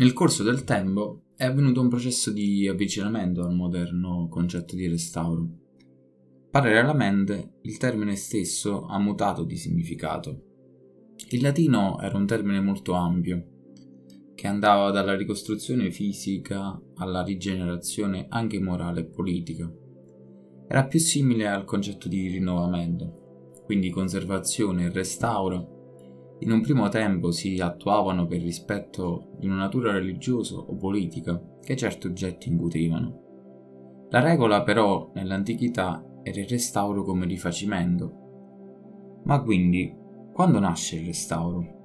Nel corso del tempo è avvenuto un processo di avvicinamento al moderno concetto di restauro. Parallelamente il termine stesso ha mutato di significato. Il latino era un termine molto ampio, che andava dalla ricostruzione fisica alla rigenerazione anche morale e politica. Era più simile al concetto di rinnovamento, quindi conservazione e restauro in un primo tempo si attuavano per rispetto di una natura religiosa o politica che certi oggetti incutevano. La regola però nell'antichità era il restauro come rifacimento. Ma quindi, quando nasce il restauro?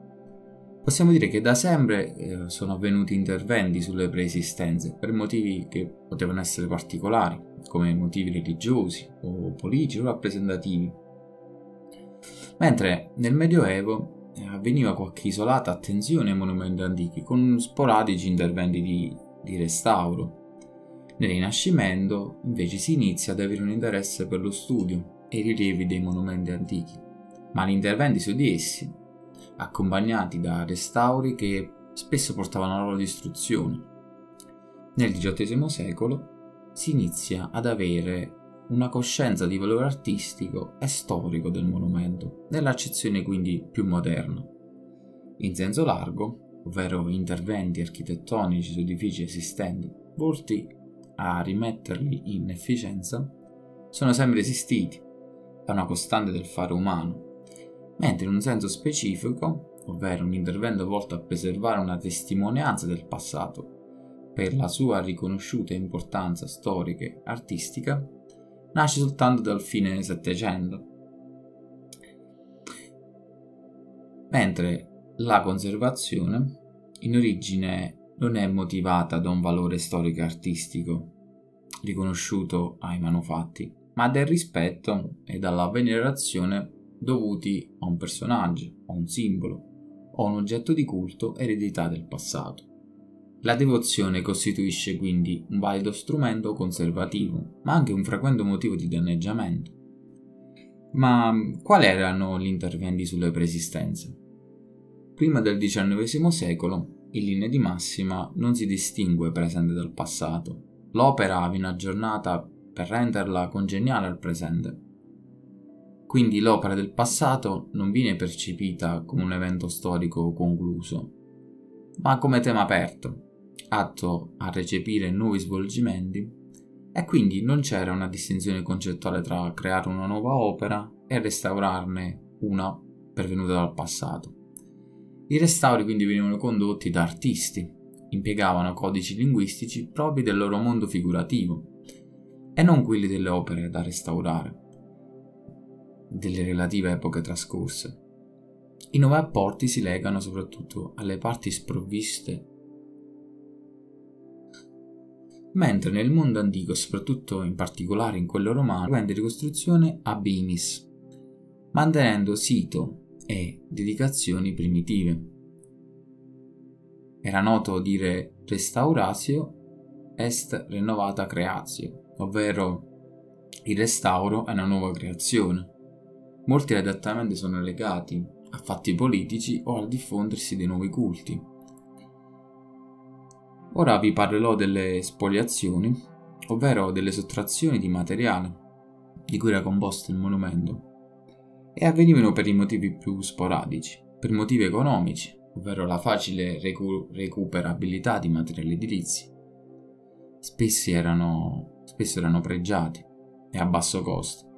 Possiamo dire che da sempre eh, sono avvenuti interventi sulle preesistenze per motivi che potevano essere particolari, come motivi religiosi o politici o rappresentativi. Mentre nel Medioevo avveniva qualche isolata attenzione ai monumenti antichi con sporadici interventi di, di restauro. Nel Rinascimento invece si inizia ad avere un interesse per lo studio e i rilievi dei monumenti antichi, ma gli interventi su di essi, accompagnati da restauri che spesso portavano alla loro distruzione. Nel XVIII secolo si inizia ad avere una coscienza di valore artistico e storico del monumento, nell'accezione quindi più moderna. In senso largo, ovvero interventi architettonici su edifici esistenti, volti a rimetterli in efficienza, sono sempre esistiti, è una costante del fare umano, mentre in un senso specifico, ovvero un intervento volto a preservare una testimonianza del passato per la sua riconosciuta importanza storica e artistica, nasce soltanto dal fine Settecento. Mentre la conservazione in origine non è motivata da un valore storico e artistico riconosciuto ai manufatti, ma dal rispetto e dalla venerazione dovuti a un personaggio, a un simbolo o a un oggetto di culto eredità del passato. La devozione costituisce quindi un valido strumento conservativo, ma anche un frequente motivo di danneggiamento. Ma quali erano gli interventi sulle preesistenze? Prima del XIX secolo, in linea di massima, non si distingue presente dal passato. L'opera viene aggiornata per renderla congeniale al presente. Quindi l'opera del passato non viene percepita come un evento storico concluso, ma come tema aperto, atto a recepire nuovi svolgimenti, e quindi non c'era una distinzione concettuale tra creare una nuova opera e restaurarne una pervenuta dal passato. I restauri quindi venivano condotti da artisti, impiegavano codici linguistici propri del loro mondo figurativo e non quelli delle opere da restaurare, delle relative epoche trascorse. I nuovi apporti si legano soprattutto alle parti sprovviste mentre nel mondo antico, soprattutto in particolare in quello romano, prende ricostruzione ab inis, mantenendo sito e dedicazioni primitive. Era noto dire restauratio est renovata creatio, ovvero il restauro è una nuova creazione. Molti adattamenti sono legati a fatti politici o al diffondersi dei nuovi culti, Ora vi parlerò delle spoliazioni, ovvero delle sottrazioni di materiale di cui era composto il monumento, e avvenivano per i motivi più sporadici, per motivi economici, ovvero la facile recu- recuperabilità di materiali edilizi. Spesso erano, spesso erano pregiati e a basso costo.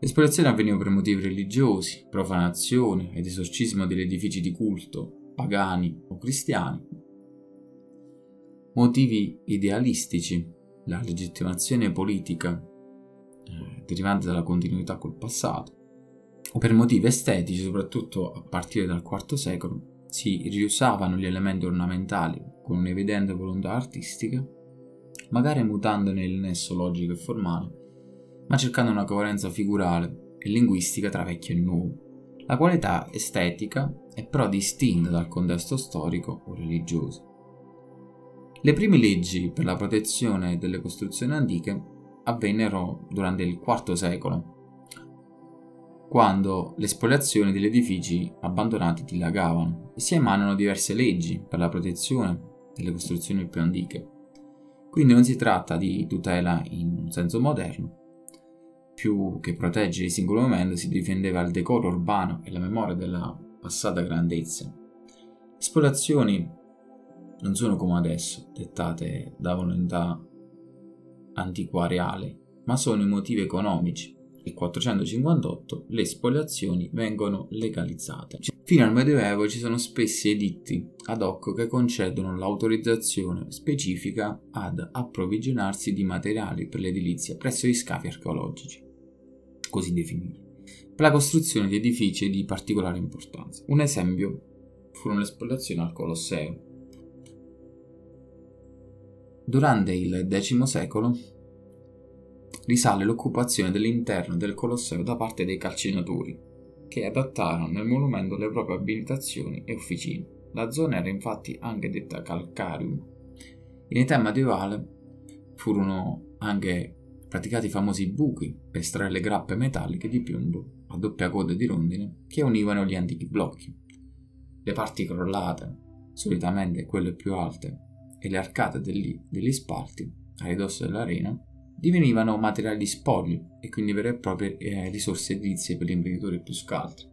Le spoliazioni avvenivano per motivi religiosi, profanazione ed esorcismo degli edifici di culto, pagani o cristiani, motivi idealistici, la legittimazione politica eh, derivante dalla continuità col passato, o per motivi estetici, soprattutto a partire dal IV secolo, si riusavano gli elementi ornamentali con un'evidente volontà artistica, magari mutandone il nesso logico e formale, ma cercando una coerenza figurale e linguistica tra vecchio e nuovo. La qualità estetica è però distinta dal contesto storico o religioso. Le prime leggi per la protezione delle costruzioni antiche avvennero durante il IV secolo, quando le spoliazioni degli edifici abbandonati dilagavano e si emanano diverse leggi per la protezione delle costruzioni più antiche. Quindi non si tratta di tutela in un senso moderno, più che proteggere il singolo momento si difendeva il decoro urbano e la memoria della passata grandezza. Esplorazioni non sono come adesso, dettate da volontà antiquariale, ma sono i motivi economici. Nel 458 le spoliazioni vengono legalizzate. Fino al Medioevo ci sono spessi editti ad hoc che concedono l'autorizzazione specifica ad approvvigionarsi di materiali per l'edilizia presso gli scafi archeologici, così definiti, per la costruzione di edifici di particolare importanza. Un esempio furono le spoliazioni al Colosseo, Durante il X secolo risale l'occupazione dell'interno del Colosseo da parte dei calcinatori, che adattarono nel monumento le proprie abitazioni e officine. La zona era infatti anche detta Calcarium. In età medievale furono anche praticati famosi buchi per estrarre le grappe metalliche di piombo a doppia coda di rondine che univano gli antichi blocchi. Le parti crollate, solitamente quelle più alte, e le arcate degli, degli spalti a ridosso dell'arena divenivano materiali spogli e quindi vere e proprie eh, risorse edilizie per gli imprenditori più scaltri.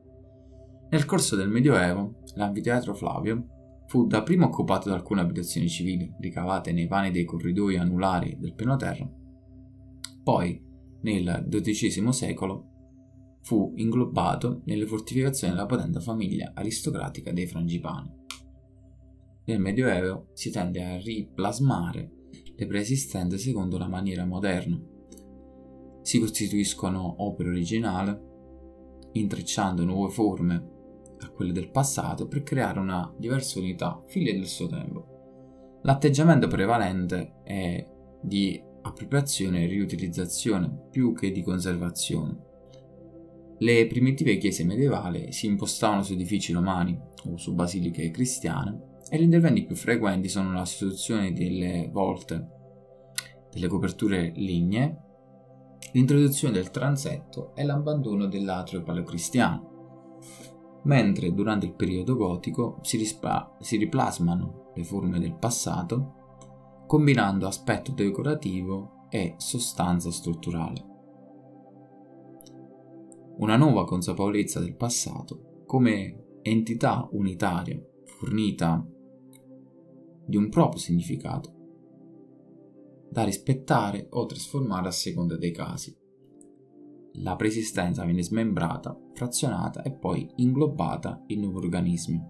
Nel corso del Medioevo, l'anfiteatro Flavio fu dapprima occupato da alcune abitazioni civili ricavate nei vani dei corridoi anulari del piano terra, poi nel XII secolo fu inglobato nelle fortificazioni della potente famiglia aristocratica dei Frangipani. Nel Medioevo si tende a riplasmare le preesistenze secondo la maniera moderna. Si costituiscono opere originali, intrecciando nuove forme a quelle del passato per creare una diversa unità, figlia del suo tempo. L'atteggiamento prevalente è di appropriazione e riutilizzazione più che di conservazione. Le primitive chiese medievali si impostavano su edifici romani o su basiliche cristiane e gli interventi più frequenti sono la sostituzione delle volte, delle coperture lignee, l'introduzione del transetto e l'abbandono dell'atrio paleocristiano, mentre durante il periodo gotico si, rispa- si riplasmano le forme del passato combinando aspetto decorativo e sostanza strutturale. Una nuova consapevolezza del passato come entità unitaria fornita di un proprio significato, da rispettare o trasformare a seconda dei casi. La preesistenza viene smembrata, frazionata e poi inglobata in nuovi organismi.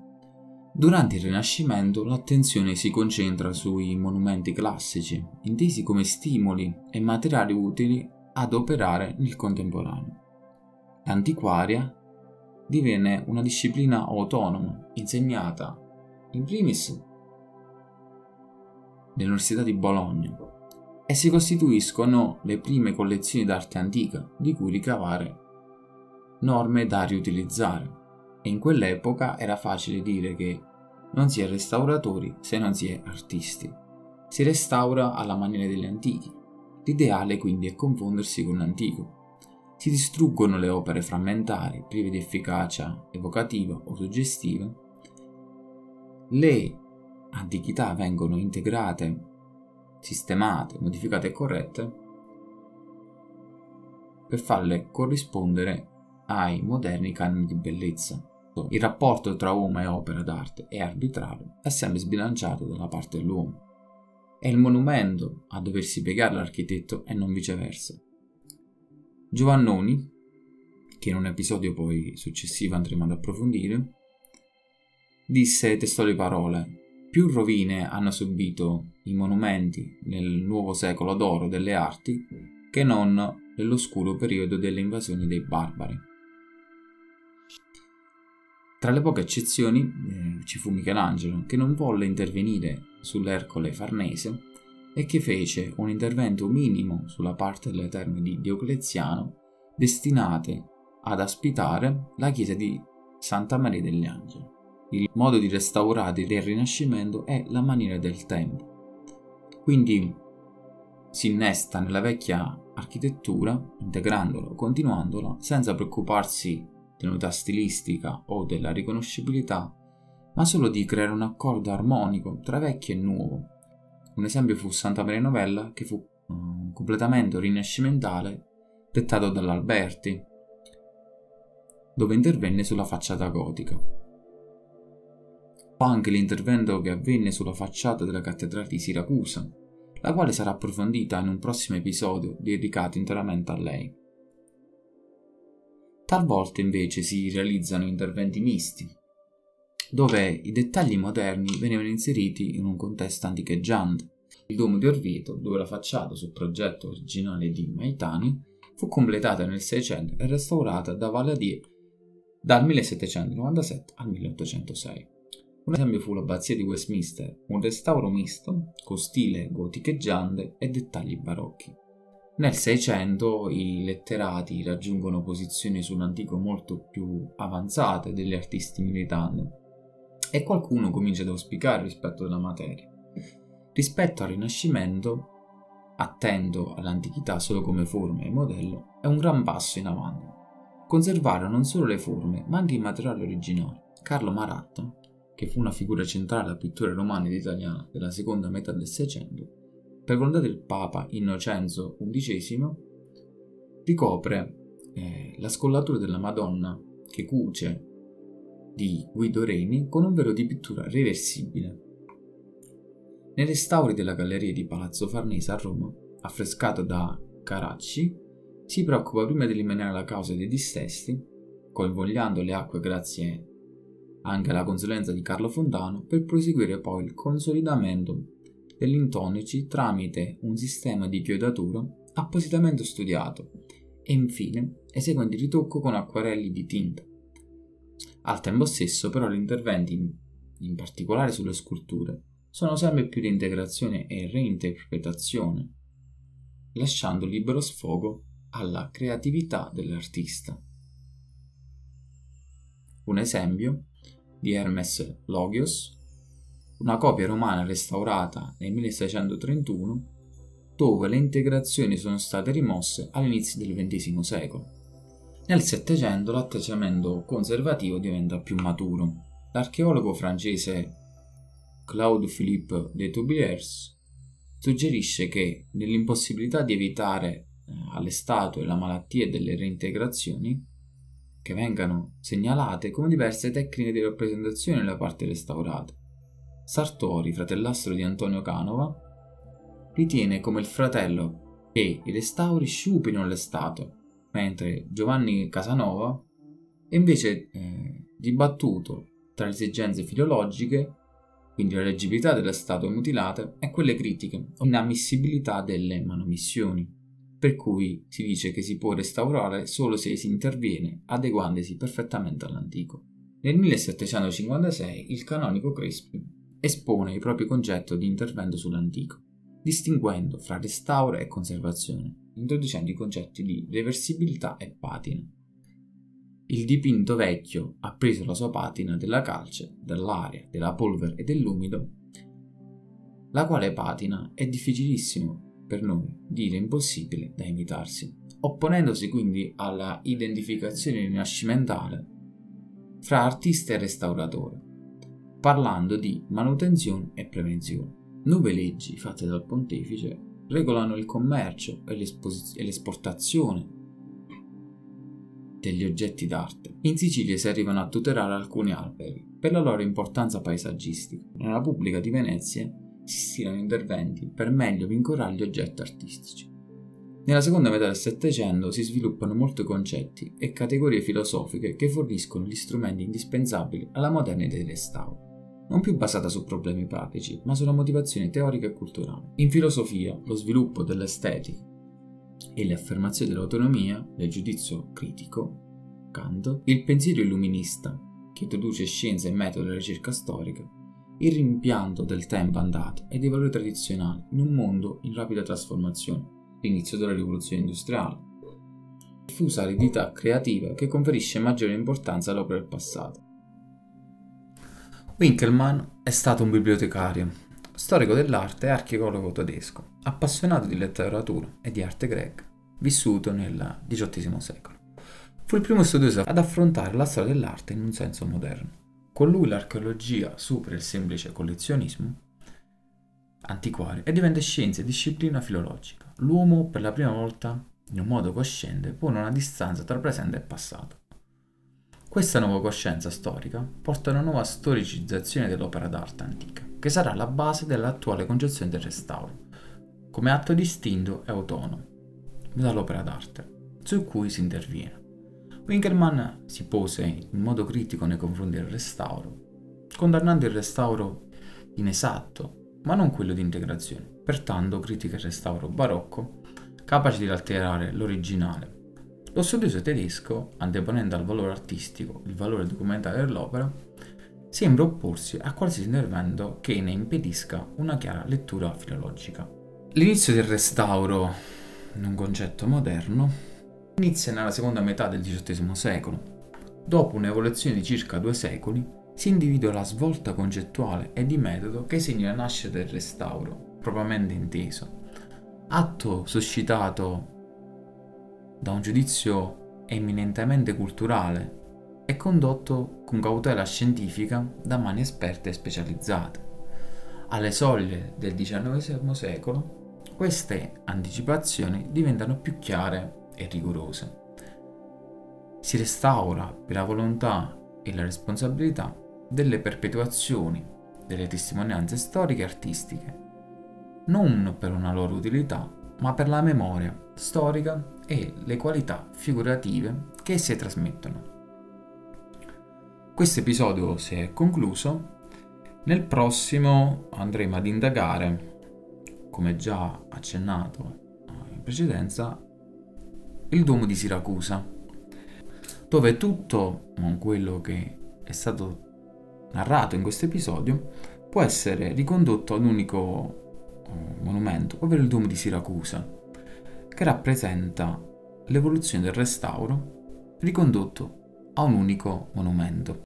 Durante il Rinascimento l'attenzione si concentra sui monumenti classici, intesi come stimoli e materiali utili ad operare nel contemporaneo. L'antiquaria divenne una disciplina autonoma, insegnata in primis dell'Università di Bologna e si costituiscono le prime collezioni d'arte antica di cui ricavare norme da riutilizzare e in quell'epoca era facile dire che non si è restauratori se non si è artisti. Si restaura alla maniera degli antichi. L'ideale quindi è confondersi con l'antico. Si distruggono le opere frammentarie, prive di efficacia evocativa o suggestiva. Le antichità vengono integrate, sistemate, modificate e corrette per farle corrispondere ai moderni canoni di bellezza. Il rapporto tra uomo e opera d'arte è arbitrario, è sempre sbilanciato dalla parte dell'uomo. È il monumento a doversi piegare l'architetto e non viceversa. Giovannoni, che in un episodio poi successivo andremo ad approfondire, disse testuali parole più rovine hanno subito i monumenti nel nuovo secolo d'oro delle arti che non nell'oscuro periodo delle invasioni dei barbari. Tra le poche eccezioni eh, ci fu Michelangelo, che non volle intervenire sull'Ercole Farnese e che fece un intervento minimo sulla parte delle terme di Diocleziano destinate ad ospitare la chiesa di Santa Maria degli Angeli. Il modo di restaurare del Rinascimento è la maniera del tempo. Quindi si innesta nella vecchia architettura, integrandola, continuandola, senza preoccuparsi dell'unità stilistica o della riconoscibilità, ma solo di creare un accordo armonico tra vecchio e nuovo. Un esempio fu Santa Maria Novella, che fu un completamento rinascimentale dettato dall'Alberti, dove intervenne sulla facciata gotica. Anche l'intervento che avvenne sulla facciata della cattedrale di Siracusa, la quale sarà approfondita in un prossimo episodio dedicato interamente a lei. Talvolta invece si realizzano interventi misti, dove i dettagli moderni venivano inseriti in un contesto anticheggiante. Il Duomo di Orvieto, dove la facciata sul progetto originale di Maitani fu completata nel 600 e restaurata da Valadier dal 1797 al 1806. Un esempio fu l'abbazia di Westminster, un restauro misto con stile goticheggiante e dettagli barocchi. Nel 600 i letterati raggiungono posizioni sull'antico molto più avanzate degli artisti militanti e qualcuno comincia ad auspicare rispetto della materia. Rispetto al Rinascimento, attento all'antichità solo come forma e modello, è un gran passo in avanti. Conservare non solo le forme, ma anche i materiali originali. Carlo Maratta, che fu una figura centrale della pittura romana ed italiana della seconda metà del Seicento, per volontà del Papa Innocenzo XI, ricopre eh, la scollatura della Madonna che cuce di Guido Reni con un velo di pittura reversibile. Nei restauri della galleria di Palazzo Farnese a Roma, affrescato da Caracci, si preoccupa prima di eliminare la causa dei dissesti, coinvolgendo le acque grazie anche alla consulenza di Carlo Fontano, per proseguire poi il consolidamento degli intonici tramite un sistema di chiodatura appositamente studiato e infine eseguendo il ritocco con acquarelli di tinta. Al tempo stesso però gli interventi, in particolare sulle sculture, sono sempre più di integrazione e reinterpretazione, lasciando libero sfogo alla creatività dell'artista. Un esempio di Hermes Logios, una copia romana restaurata nel 1631, dove le integrazioni sono state rimosse all'inizio del XX secolo. Nel Settecento l'atteggiamento conservativo diventa più maturo. L'archeologo francese Claude Philippe de Toubiers suggerisce che nell'impossibilità di evitare eh, alle statue la malattia delle reintegrazioni, che vengano segnalate come diverse tecniche di rappresentazione nella parte restaurata. Sartori, fratellastro di Antonio Canova, ritiene come il fratello che i restauri sciupino le statue, mentre Giovanni Casanova è invece eh, dibattuto tra le esigenze filologiche quindi la leggibilità delle statue mutilate, e quelle critiche, inammissibilità delle manomissioni, per cui si dice che si può restaurare solo se si interviene adeguandosi perfettamente all'antico. Nel 1756 il canonico Crespi espone il proprio concetto di intervento sull'antico, distinguendo fra restauro e conservazione, introducendo i concetti di reversibilità e patina. Il dipinto vecchio ha preso la sua patina della calce, dell'aria, della polvere e dell'umido, la quale patina è difficilissimo per noi dire impossibile da imitarsi, opponendosi quindi alla identificazione rinascimentale fra artista e restauratore, parlando di manutenzione e prevenzione. Nuove leggi fatte dal pontefice regolano il commercio e, e l'esportazione degli oggetti d'arte. In Sicilia si arrivano a tutelare alcuni alberi per la loro importanza paesaggistica. Nella Repubblica di Venezia si stilano interventi per meglio vincolare gli oggetti artistici. Nella seconda metà del Settecento si sviluppano molti concetti e categorie filosofiche che forniscono gli strumenti indispensabili alla modernità dei restauri, non più basata su problemi pratici, ma sulla motivazione teorica e culturale. In filosofia, lo sviluppo dell'estetica e le affermazioni dell'autonomia, del giudizio critico, Kant, il pensiero illuminista, che introduce scienza e metodo della ricerca storica, il rimpianto del tempo andato e dei valori tradizionali in un mondo in rapida trasformazione, l'inizio della rivoluzione industriale, diffusa aridità creativa che conferisce maggiore importanza all'opera del passato. Winkelmann è stato un bibliotecario, storico dell'arte e archeologo tedesco, appassionato di letteratura e di arte greca, vissuto nel XVIII secolo. Fu il primo studioso ad affrontare la storia dell'arte in un senso moderno. Con lui l'archeologia supera il semplice collezionismo antiquario e diventa scienza e disciplina filologica. L'uomo per la prima volta, in un modo cosciente, pone una distanza tra presente e passato. Questa nuova coscienza storica porta a una nuova storicizzazione dell'opera d'arte antica, che sarà la base dell'attuale concezione del restauro, come atto distinto e autonomo dall'opera d'arte, su cui si interviene. Winkelmann si pose in modo critico nei confronti del restauro, condannando il restauro inesatto, ma non quello di integrazione. Pertanto critica il restauro barocco, capace di alterare l'originale. Lo studioso tedesco, anteponendo al valore artistico il valore documentale dell'opera, sembra opporsi a qualsiasi intervento che ne impedisca una chiara lettura filologica. L'inizio del restauro, in un concetto moderno, inizia nella seconda metà del XVIII secolo. Dopo un'evoluzione di circa due secoli, si individua la svolta concettuale e di metodo che segna la nascita del restauro, propriamente inteso, atto suscitato da un giudizio eminentemente culturale e condotto con cautela scientifica da mani esperte e specializzate. Alle soglie del XIX secolo, queste anticipazioni diventano più chiare e rigorose. Si restaura per la volontà e la responsabilità delle perpetuazioni delle testimonianze storiche e artistiche, non per una loro utilità, ma per la memoria storica e le qualità figurative che esse trasmettono. Questo episodio si è concluso. Nel prossimo andremo ad indagare, come già accennato in precedenza, il Duomo di Siracusa, dove tutto quello che è stato narrato in questo episodio può essere ricondotto ad un unico eh, monumento, ovvero il Duomo di Siracusa, che rappresenta l'evoluzione del restauro ricondotto a un unico monumento.